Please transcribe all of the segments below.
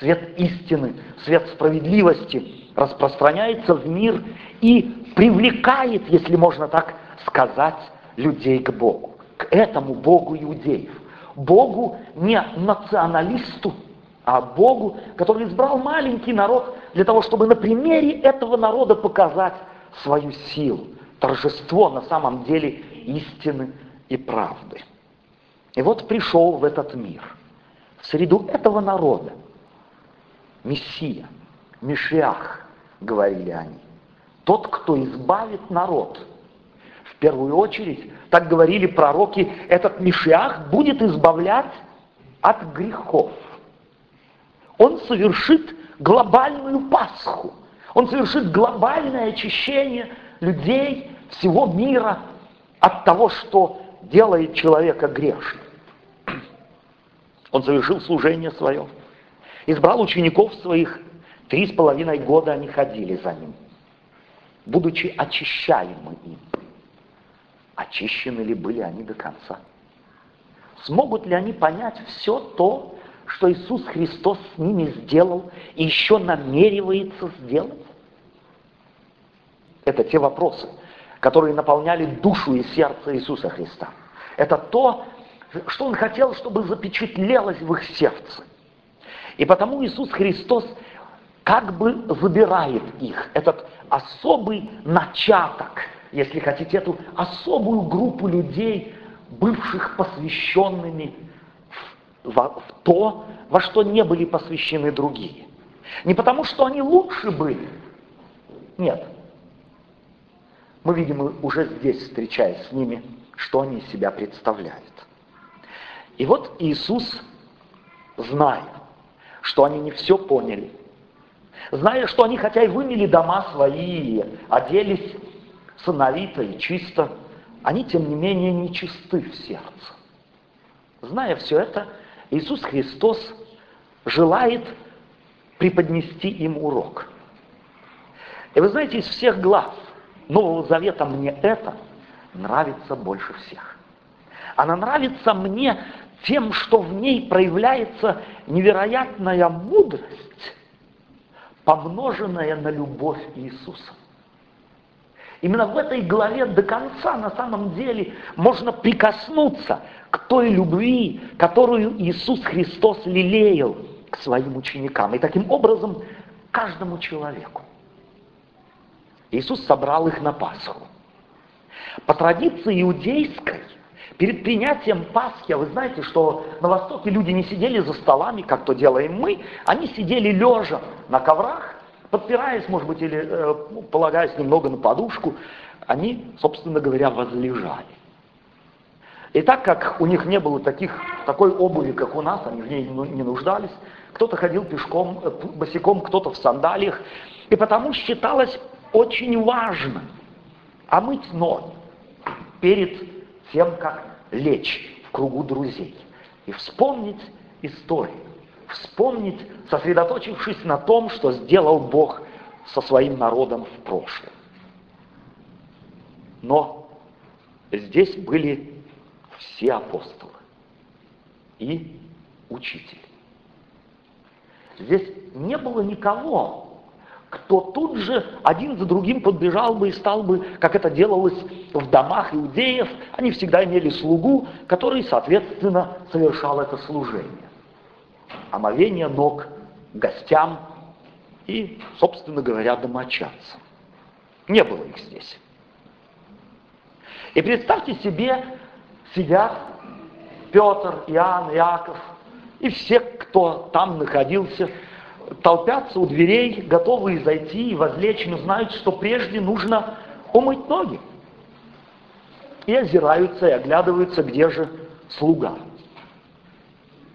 свет истины, свет справедливости распространяется в мир и привлекает, если можно так сказать, людей к Богу, к этому Богу иудеев. Богу не националисту, а Богу, который избрал маленький народ для того, чтобы на примере этого народа показать свою силу, торжество на самом деле истины и правды. И вот пришел в этот мир, в среду этого народа, Мессия, Мишиах, говорили они, тот, кто избавит народ. В первую очередь, так говорили пророки, этот Мишиах будет избавлять от грехов. Он совершит глобальную Пасху. Он совершит глобальное очищение людей, всего мира от того, что делает человека грешным. Он совершил служение свое, избрал учеников своих, три с половиной года они ходили за ним, будучи очищаемы им. Очищены ли были они до конца? Смогут ли они понять все то, что Иисус Христос с ними сделал и еще намеревается сделать? Это те вопросы, которые наполняли душу и сердце Иисуса Христа. Это то, что Он хотел, чтобы запечатлелось в их сердце. И потому Иисус Христос как бы забирает их, этот особый начаток, если хотите, эту особую группу людей, бывших посвященными в, в то, во что не были посвящены другие. Не потому, что они лучше были. Нет. Мы видим уже здесь, встречаясь с ними, что они из себя представляют. И вот Иисус, зная, что они не все поняли, зная, что они хотя и вымели дома свои, оделись сыновито и чисто, они, тем не менее, не чисты в сердце. Зная все это, Иисус Христос желает преподнести им урок. И вы знаете, из всех глав Нового Завета мне это нравится больше всех. Она нравится мне тем, что в ней проявляется невероятная мудрость, помноженная на любовь Иисуса. Именно в этой главе до конца на самом деле можно прикоснуться к той любви, которую Иисус Христос лелеял к своим ученикам. И таким образом каждому человеку. Иисус собрал их на Пасху. По традиции иудейской, перед принятием Пасхи, а вы знаете, что на Востоке люди не сидели за столами, как то делаем мы, они сидели лежа на коврах, подпираясь, может быть, или э, полагаясь немного на подушку, они, собственно говоря, возлежали. И так как у них не было таких, такой обуви, как у нас, они в ней не нуждались, кто-то ходил пешком, э, босиком, кто-то в сандалиях, и потому считалось очень важно омыть ноги перед тем, как лечь в кругу друзей и вспомнить историю, вспомнить, сосредоточившись на том, что сделал Бог со своим народом в прошлом. Но здесь были все апостолы и учитель. Здесь не было никого, кто тут же один за другим подбежал бы и стал бы, как это делалось в домах иудеев, они всегда имели слугу, который, соответственно, совершал это служение. Омовение ног гостям и, собственно говоря, домочадцам. Не было их здесь. И представьте себе, сидят Петр, Иоанн, Иаков и все, кто там находился, толпятся у дверей, готовые зайти и возлечь, но знают, что прежде нужно умыть ноги. И озираются, и оглядываются, где же слуга.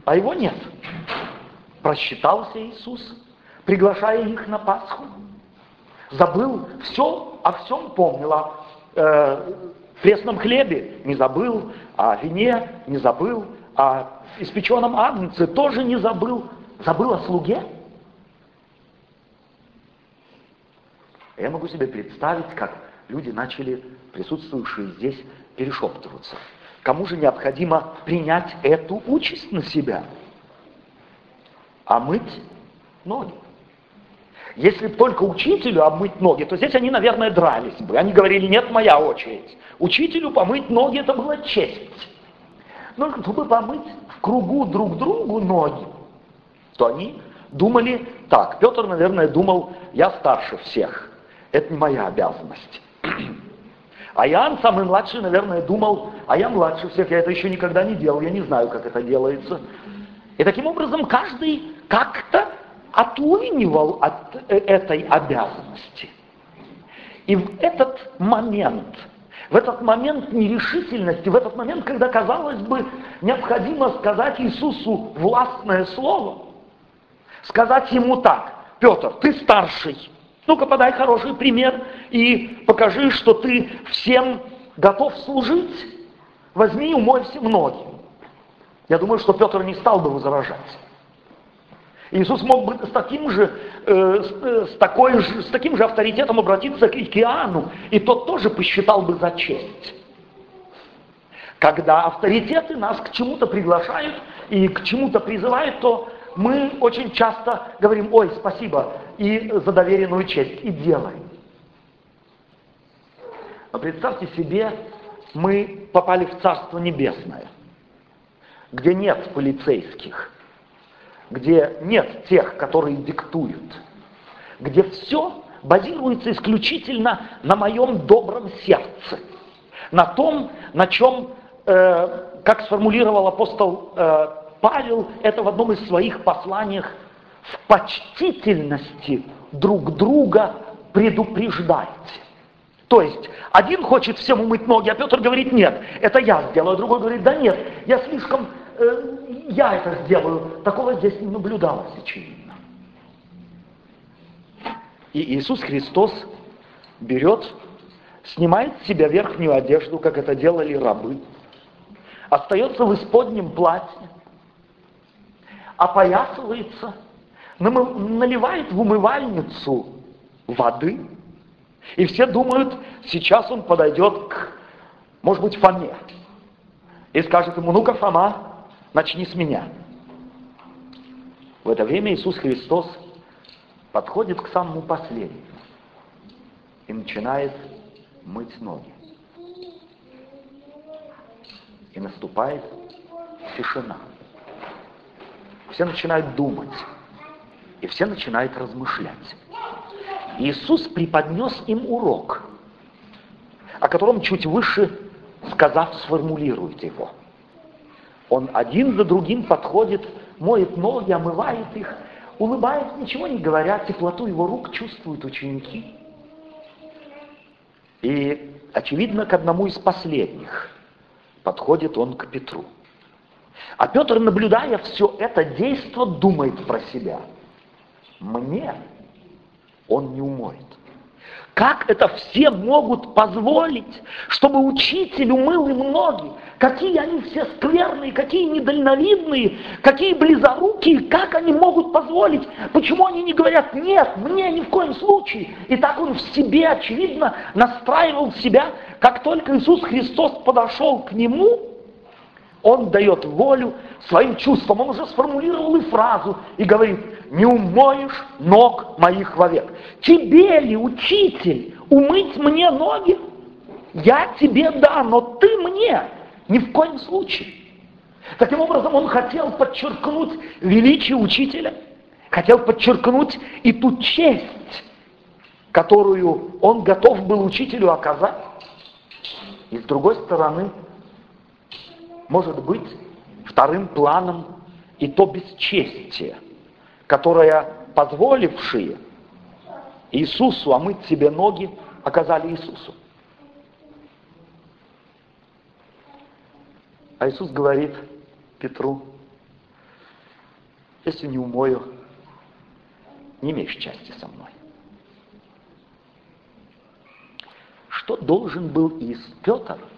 А его нет. Просчитался Иисус, приглашая их на Пасху. Забыл все, о всем помнил, о э, пресном хлебе не забыл, о вине не забыл, о испеченном агнце тоже не забыл. Забыл о слуге? Я могу себе представить, как люди начали, присутствующие здесь, перешептываться. Кому же необходимо принять эту участь на себя? А мыть ноги. Если только учителю обмыть ноги, то здесь они, наверное, дрались бы. Они говорили, нет, моя очередь. Учителю помыть ноги это была честь. Но чтобы помыть в кругу друг другу ноги, то они думали так. Петр, наверное, думал, я старше всех. Это не моя обязанность. А Иоанн, самый младший, наверное, думал, а я младше всех, я это еще никогда не делал, я не знаю, как это делается. И таким образом каждый как-то отлынивал от э, этой обязанности. И в этот момент, в этот момент нерешительности, в этот момент, когда, казалось бы, необходимо сказать Иисусу властное слово, сказать ему так, Петр, ты старший, ну-ка подай хороший пример и покажи, что ты всем готов служить, возьми и умойся ноги. Я думаю, что Петр не стал бы возражать. Иисус мог бы с таким же, э, с, э, такой же, с таким же авторитетом обратиться к Иоанну, и тот тоже посчитал бы за честь. Когда авторитеты нас к чему-то приглашают и к чему-то призывают, то мы очень часто говорим, ой, спасибо, и за доверенную честь, и делаем. Но представьте себе, мы попали в Царство Небесное, где нет полицейских, где нет тех, которые диктуют, где все базируется исключительно на моем добром сердце, на том, на чем, э, как сформулировал апостол э, Павел, это в одном из своих посланиях, в почтительности друг друга предупреждайте. То есть один хочет всем умыть ноги, а Петр говорит, нет, это я сделаю, другой говорит, да нет, я слишком э, я это сделаю. Такого здесь не наблюдалось, очевидно. И Иисус Христос берет, снимает с себя верхнюю одежду, как это делали рабы, остается в исподнем платье, опоясывается, наливает в умывальницу воды, и все думают, сейчас он подойдет к, может быть, Фоме, и скажет ему, ну-ка, Фома, начни с меня. В это время Иисус Христос подходит к самому последнему и начинает мыть ноги. И наступает тишина. Все начинают думать, и все начинают размышлять. Иисус преподнес им урок, о котором чуть выше, сказав, сформулирует его – он один за другим подходит, моет ноги, омывает их, улыбается, ничего не говоря, теплоту его рук чувствуют ученики. И, очевидно, к одному из последних подходит он к Петру. А Петр, наблюдая все это действо, думает про себя. Мне он не умоет. Как это все могут позволить, чтобы учитель умыл им ноги? Какие они все скверные, какие недальновидные, какие близорукие, как они могут позволить? Почему они не говорят, нет, мне ни в коем случае? И так он в себе, очевидно, настраивал себя, как только Иисус Христос подошел к нему, он дает волю своим чувствам. Он уже сформулировал и фразу и говорит, не умоешь ног моих вовек. Тебе ли, учитель, умыть мне ноги? Я тебе да, но ты мне ни в коем случае. Таким образом, он хотел подчеркнуть величие учителя, хотел подчеркнуть и ту честь, которую он готов был учителю оказать. И с другой стороны, может быть вторым планом и то бесчестие, которое позволившие Иисусу омыть себе ноги, оказали Иисусу. А Иисус говорит Петру, если не умою, не имеешь счастья со мной. Что должен был Иис Петр –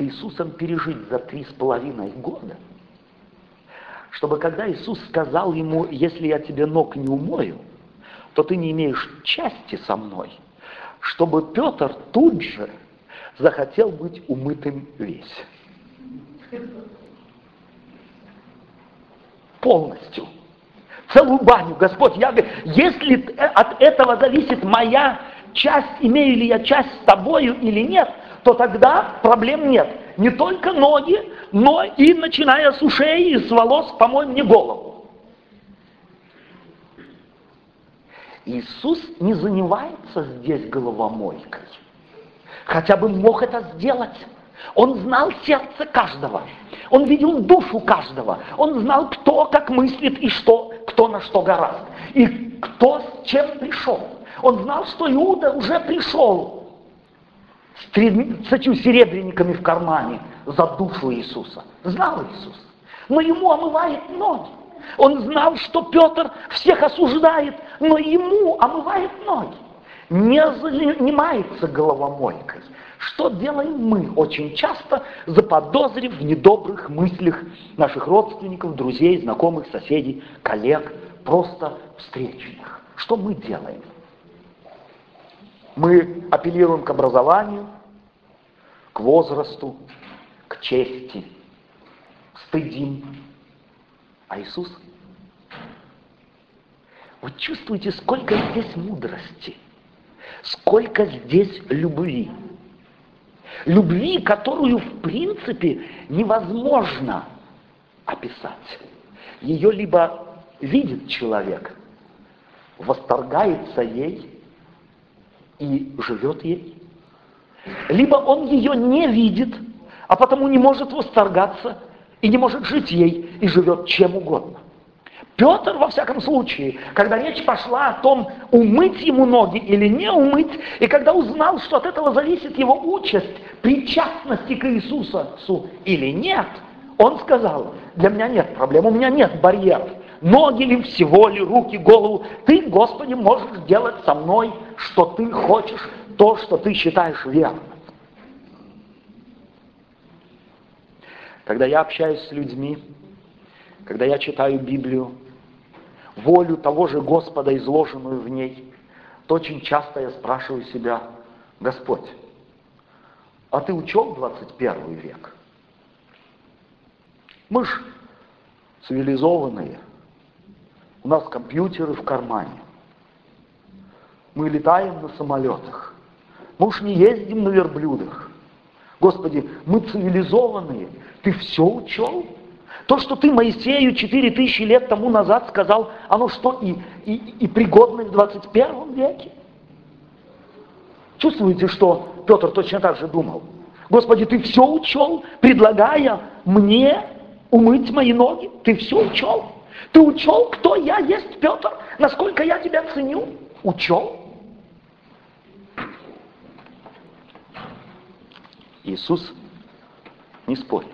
Иисусом пережить за три с половиной года, чтобы когда Иисус сказал ему, если я тебе ног не умою, то ты не имеешь части со мной, чтобы Петр тут же захотел быть умытым весь. Полностью. целую баню. Господь, я говорю, если от этого зависит моя часть, имею ли я часть с тобою или нет, то тогда проблем нет. Не только ноги, но и начиная с ушей и с волос, помой мне голову. Иисус не занимается здесь головомойкой. Хотя бы мог это сделать. Он знал сердце каждого. Он видел душу каждого. Он знал, кто как мыслит и что, кто на что гораст. И кто с чем пришел. Он знал, что Иуда уже пришел с тридцатью серебряниками в кармане за душу Иисуса. Знал Иисус. Но ему омывает ноги. Он знал, что Петр всех осуждает, но ему омывает ноги. Не занимается головомойкой. Что делаем мы очень часто, заподозрив в недобрых мыслях наших родственников, друзей, знакомых, соседей, коллег, просто встречных? Что мы делаем? Мы апеллируем к образованию, к возрасту, к чести, стыдим. А Иисус? Вы чувствуете, сколько здесь мудрости, сколько здесь любви любви, которую в принципе невозможно описать. Ее либо видит человек, восторгается ей и живет ей, либо он ее не видит, а потому не может восторгаться и не может жить ей и живет чем угодно. Петр, во всяком случае, когда речь пошла о том, умыть ему ноги или не умыть, и когда узнал, что от этого зависит его участь, причастности к Иисусу или нет, он сказал, для меня нет проблем, у меня нет барьеров. Ноги ли, всего ли, руки, голову. Ты, Господи, можешь делать со мной, что ты хочешь, то, что ты считаешь верным. Когда я общаюсь с людьми, когда я читаю Библию, волю того же Господа, изложенную в ней, то очень часто я спрашиваю себя, Господь, а ты учел 21 век? Мы ж цивилизованные, у нас компьютеры в кармане, мы летаем на самолетах, мы уж не ездим на верблюдах. Господи, мы цивилизованные, ты все учел? То, что ты Моисею 4000 лет тому назад сказал, оно что, и, и, и пригодно в 21 веке? Чувствуете, что Петр точно так же думал? Господи, ты все учел, предлагая мне умыть мои ноги? Ты все учел? Ты учел, кто я есть, Петр? Насколько я тебя ценю? Учел? Иисус не спорит.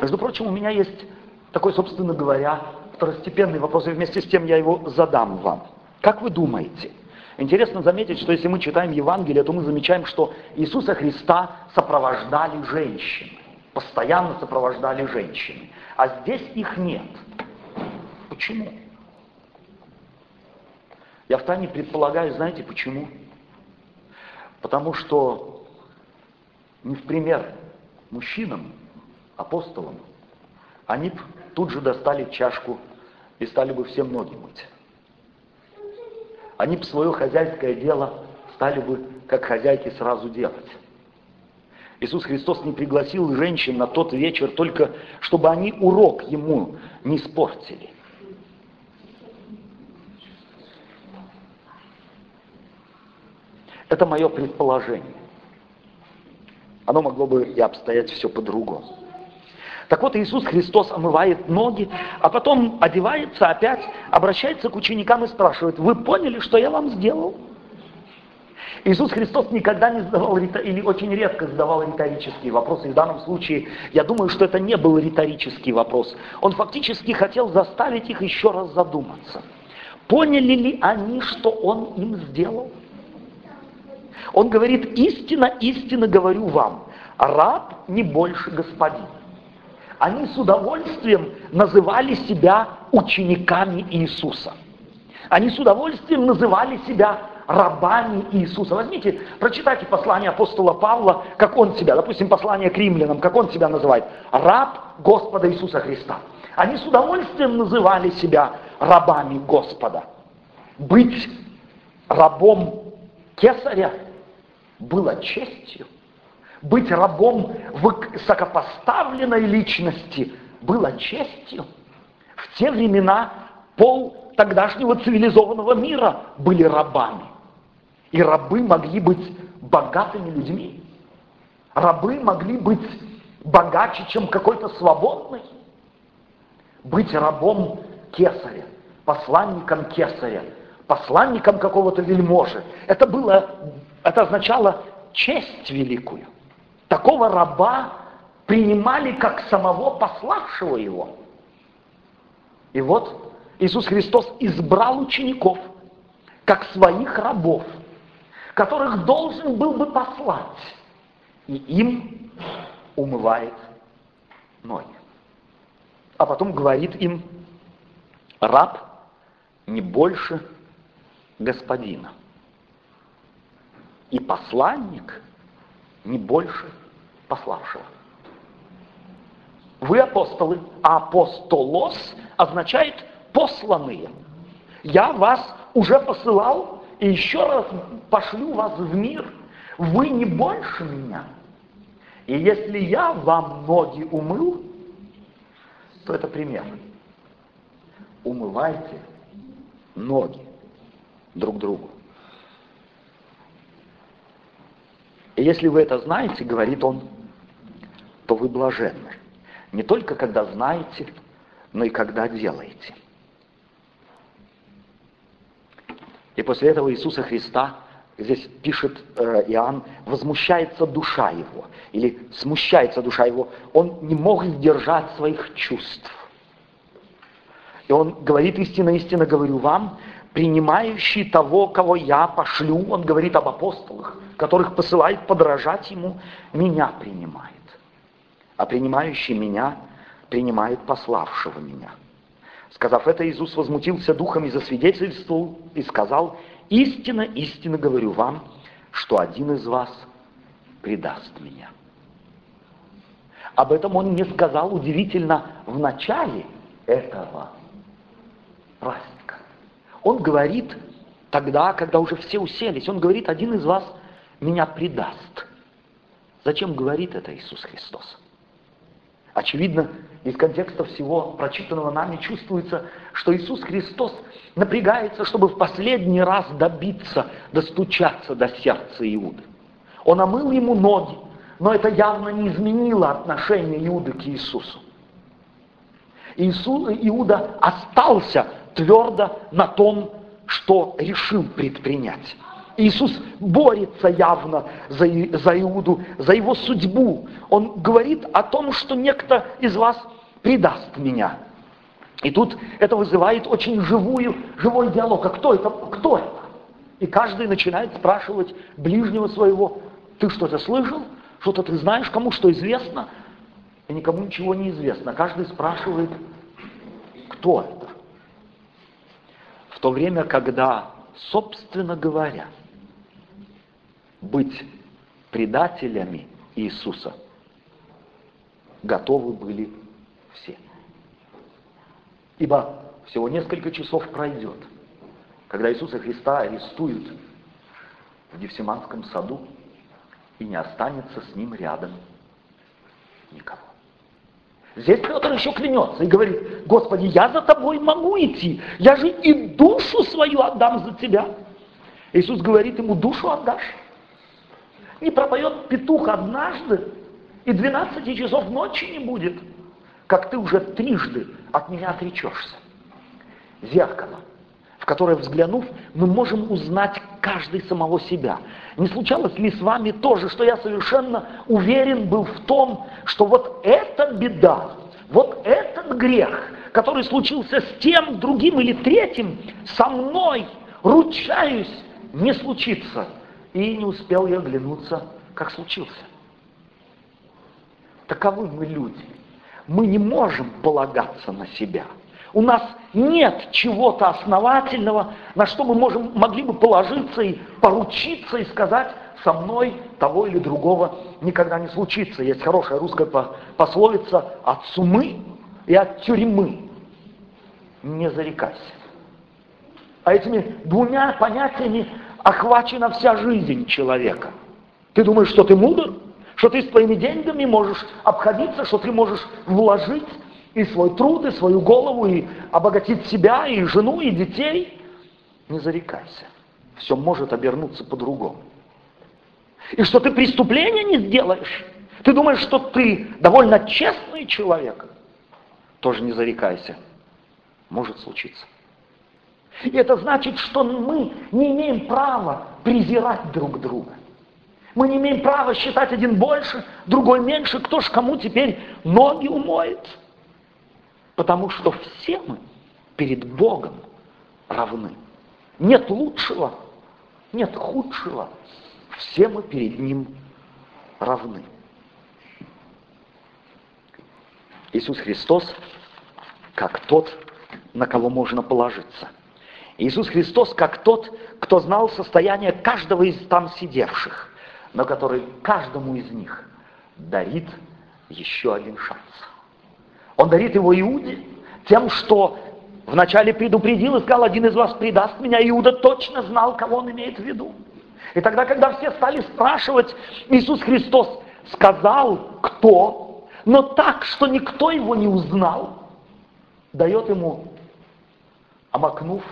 Между прочим, у меня есть такой, собственно говоря, второстепенный вопрос, и вместе с тем я его задам вам. Как вы думаете? Интересно заметить, что если мы читаем Евангелие, то мы замечаем, что Иисуса Христа сопровождали женщины. Постоянно сопровождали женщины. А здесь их нет. Почему? Я в тайне предполагаю, знаете почему? Потому что не в пример мужчинам апостолам, они б тут же достали чашку и стали бы всем ноги мыть. Они бы свое хозяйское дело стали бы, как хозяйки, сразу делать. Иисус Христос не пригласил женщин на тот вечер только, чтобы они урок ему не испортили. Это мое предположение. Оно могло бы и обстоять все по-другому. Так вот, Иисус Христос омывает ноги, а потом одевается опять, обращается к ученикам и спрашивает, вы поняли, что я вам сделал? Иисус Христос никогда не задавал, или очень редко задавал риторические вопросы. И в данном случае, я думаю, что это не был риторический вопрос. Он фактически хотел заставить их еще раз задуматься. Поняли ли они, что Он им сделал? Он говорит, истинно, истинно говорю вам, раб не больше господин они с удовольствием называли себя учениками Иисуса. Они с удовольствием называли себя рабами Иисуса. Возьмите, прочитайте послание апостола Павла, как он себя, допустим, послание к римлянам, как он себя называет. Раб Господа Иисуса Христа. Они с удовольствием называли себя рабами Господа. Быть рабом кесаря было честью. Быть рабом высокопоставленной личности было честью. В те времена пол тогдашнего цивилизованного мира были рабами. И рабы могли быть богатыми людьми. Рабы могли быть богаче, чем какой-то свободный. Быть рабом кесаря, посланником кесаря, посланником какого-то вельможи. Это было, это означало честь великую. Такого раба принимали как самого пославшего его. И вот Иисус Христос избрал учеников, как своих рабов, которых должен был бы послать, и им умывает ноги. А потом говорит им, раб не больше господина. И посланник не больше пославшего. Вы апостолы, а апостолос означает посланные. Я вас уже посылал и еще раз пошлю вас в мир. Вы не больше меня. И если я вам ноги умыл, то это пример. Умывайте ноги друг другу. И если вы это знаете, говорит он, то вы блаженны. Не только когда знаете, но и когда делаете. И после этого Иисуса Христа, здесь пишет э, Иоанн, возмущается душа его, или смущается душа его, он не мог сдержать своих чувств. И он говорит, истинно, истинно говорю вам, принимающий того, кого я пошлю, он говорит об апостолах, которых посылает подражать ему, меня принимает. А принимающий меня принимает пославшего меня. Сказав это, Иисус возмутился духом и засвидетельствовал и сказал, истинно, истинно говорю вам, что один из вас предаст меня. Об этом он не сказал удивительно в начале этого праздника. Он говорит тогда, когда уже все уселись, он говорит, один из вас меня предаст. Зачем говорит это Иисус Христос? Очевидно, из контекста всего прочитанного нами чувствуется, что Иисус Христос напрягается, чтобы в последний раз добиться, достучаться до сердца Иуды. Он омыл ему ноги, но это явно не изменило отношение Иуды к Иисусу. Иисус, Иуда остался твердо на том, что решил предпринять. Иисус борется явно за, за Иуду, за его судьбу. Он говорит о том, что некто из вас предаст меня. И тут это вызывает очень живую, живой диалог. А кто это? Кто это? И каждый начинает спрашивать ближнего своего, ты что-то слышал? Что-то ты знаешь, кому что известно? И никому ничего не известно. Каждый спрашивает, кто это? В то время, когда, собственно говоря, быть предателями Иисуса готовы были все. Ибо всего несколько часов пройдет, когда Иисуса Христа арестуют в Гефсиманском саду, и не останется с ним рядом никого. Здесь Петр еще клянется и говорит, Господи, я за тобой могу идти, я же и душу свою отдам за тебя. Иисус говорит ему, душу отдашь. Не пропоет петух однажды, и 12 часов ночи не будет, как ты уже трижды от меня отречешься. Зеркало, в которое взглянув, мы можем узнать каждый самого себя. Не случалось ли с вами тоже, что я совершенно уверен был в том, что вот эта беда, вот этот грех, который случился с тем, другим или третьим, со мной, ручаюсь, не случится – и не успел я оглянуться, как случился. Таковы мы люди. Мы не можем полагаться на себя. У нас нет чего-то основательного, на что мы можем, могли бы положиться и поручиться и сказать, со мной того или другого никогда не случится. Есть хорошая русская пословица «от сумы и от тюрьмы. Не зарекайся. А этими двумя понятиями охвачена вся жизнь человека. Ты думаешь, что ты мудр? Что ты с твоими деньгами можешь обходиться, что ты можешь вложить и свой труд, и свою голову, и обогатить себя, и жену, и детей? Не зарекайся. Все может обернуться по-другому. И что ты преступления не сделаешь? Ты думаешь, что ты довольно честный человек? Тоже не зарекайся. Может случиться. И это значит, что мы не имеем права презирать друг друга. Мы не имеем права считать один больше, другой меньше, кто ж кому теперь ноги умоет. Потому что все мы перед Богом равны. Нет лучшего, нет худшего. Все мы перед Ним равны. Иисус Христос, как тот, на кого можно положиться. Иисус Христос, как тот, кто знал состояние каждого из там сидевших, но который каждому из них дарит еще один шанс. Он дарит его Иуде тем, что вначале предупредил и сказал, один из вас предаст меня. Иуда точно знал, кого он имеет в виду. И тогда, когда все стали спрашивать, Иисус Христос сказал, кто, но так, что никто его не узнал, дает ему, омакнув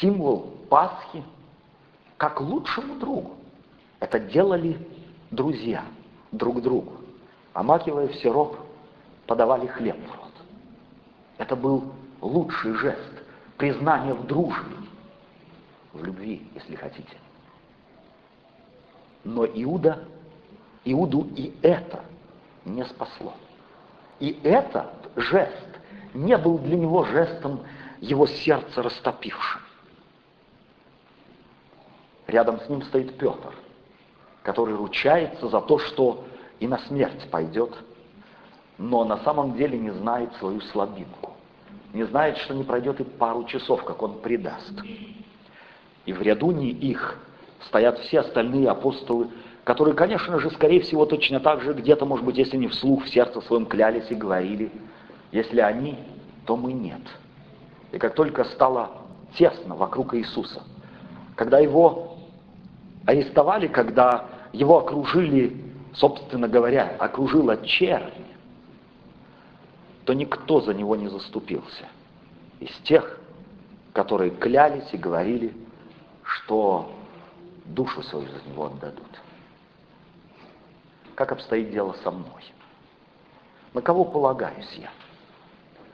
символ Пасхи, как лучшему другу. Это делали друзья друг другу. Омакивая в сироп, подавали хлеб в рот. Это был лучший жест, признание в дружбе, в любви, если хотите. Но Иуда, Иуду и это не спасло. И этот жест не был для него жестом его сердца растопившим. Рядом с ним стоит Петр, который ручается за то, что и на смерть пойдет, но на самом деле не знает свою слабинку. Не знает, что не пройдет и пару часов, как он предаст. И в ряду не их стоят все остальные апостолы, которые, конечно же, скорее всего, точно так же где-то, может быть, если не вслух, в сердце своем клялись и говорили, если они, то мы нет. И как только стало тесно вокруг Иисуса, когда его арестовали, когда его окружили, собственно говоря, окружила чернь, то никто за него не заступился. Из тех, которые клялись и говорили, что душу свою за него отдадут. Как обстоит дело со мной? На кого полагаюсь я?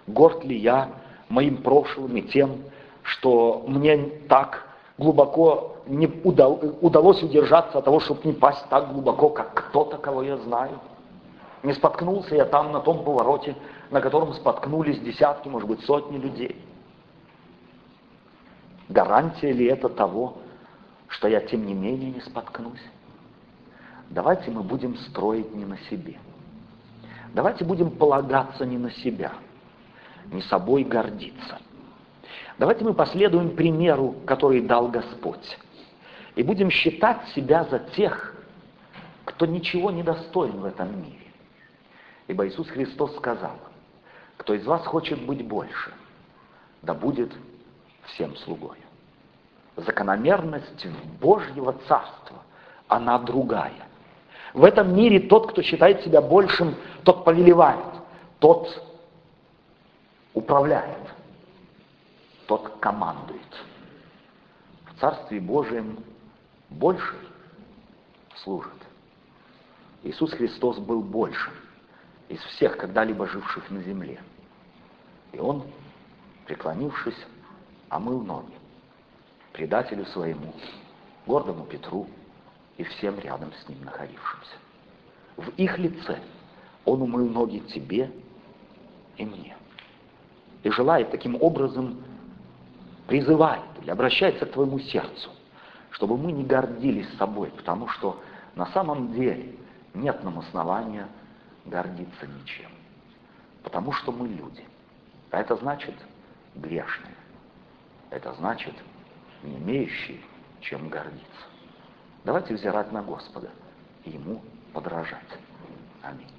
Горд ли я моим прошлым и тем, что мне так глубоко не удалось удержаться от того, чтобы не пасть так глубоко, как кто-то, кого я знаю? Не споткнулся я там, на том повороте, на котором споткнулись десятки, может быть, сотни людей. Гарантия ли это того, что я тем не менее не споткнусь. Давайте мы будем строить не на себе. Давайте будем полагаться не на себя, не собой гордиться. Давайте мы последуем примеру, который дал Господь, и будем считать себя за тех, кто ничего не достоин в этом мире. Ибо Иисус Христос сказал, кто из вас хочет быть больше, да будет всем слугою закономерность Божьего Царства, она другая. В этом мире тот, кто считает себя большим, тот повелевает, тот управляет, тот командует. В Царстве Божьем больше служит. Иисус Христос был больше из всех когда-либо живших на земле. И Он, преклонившись, омыл ноги предателю своему, гордому Петру и всем рядом с ним находившимся. В их лице он умыл ноги тебе и мне. И желает таким образом, призывает или обращается к твоему сердцу, чтобы мы не гордились собой, потому что на самом деле нет нам основания гордиться ничем. Потому что мы люди. А это значит грешные. Это значит не имеющий чем гордиться. Давайте взирать на Господа и Ему подражать. Аминь.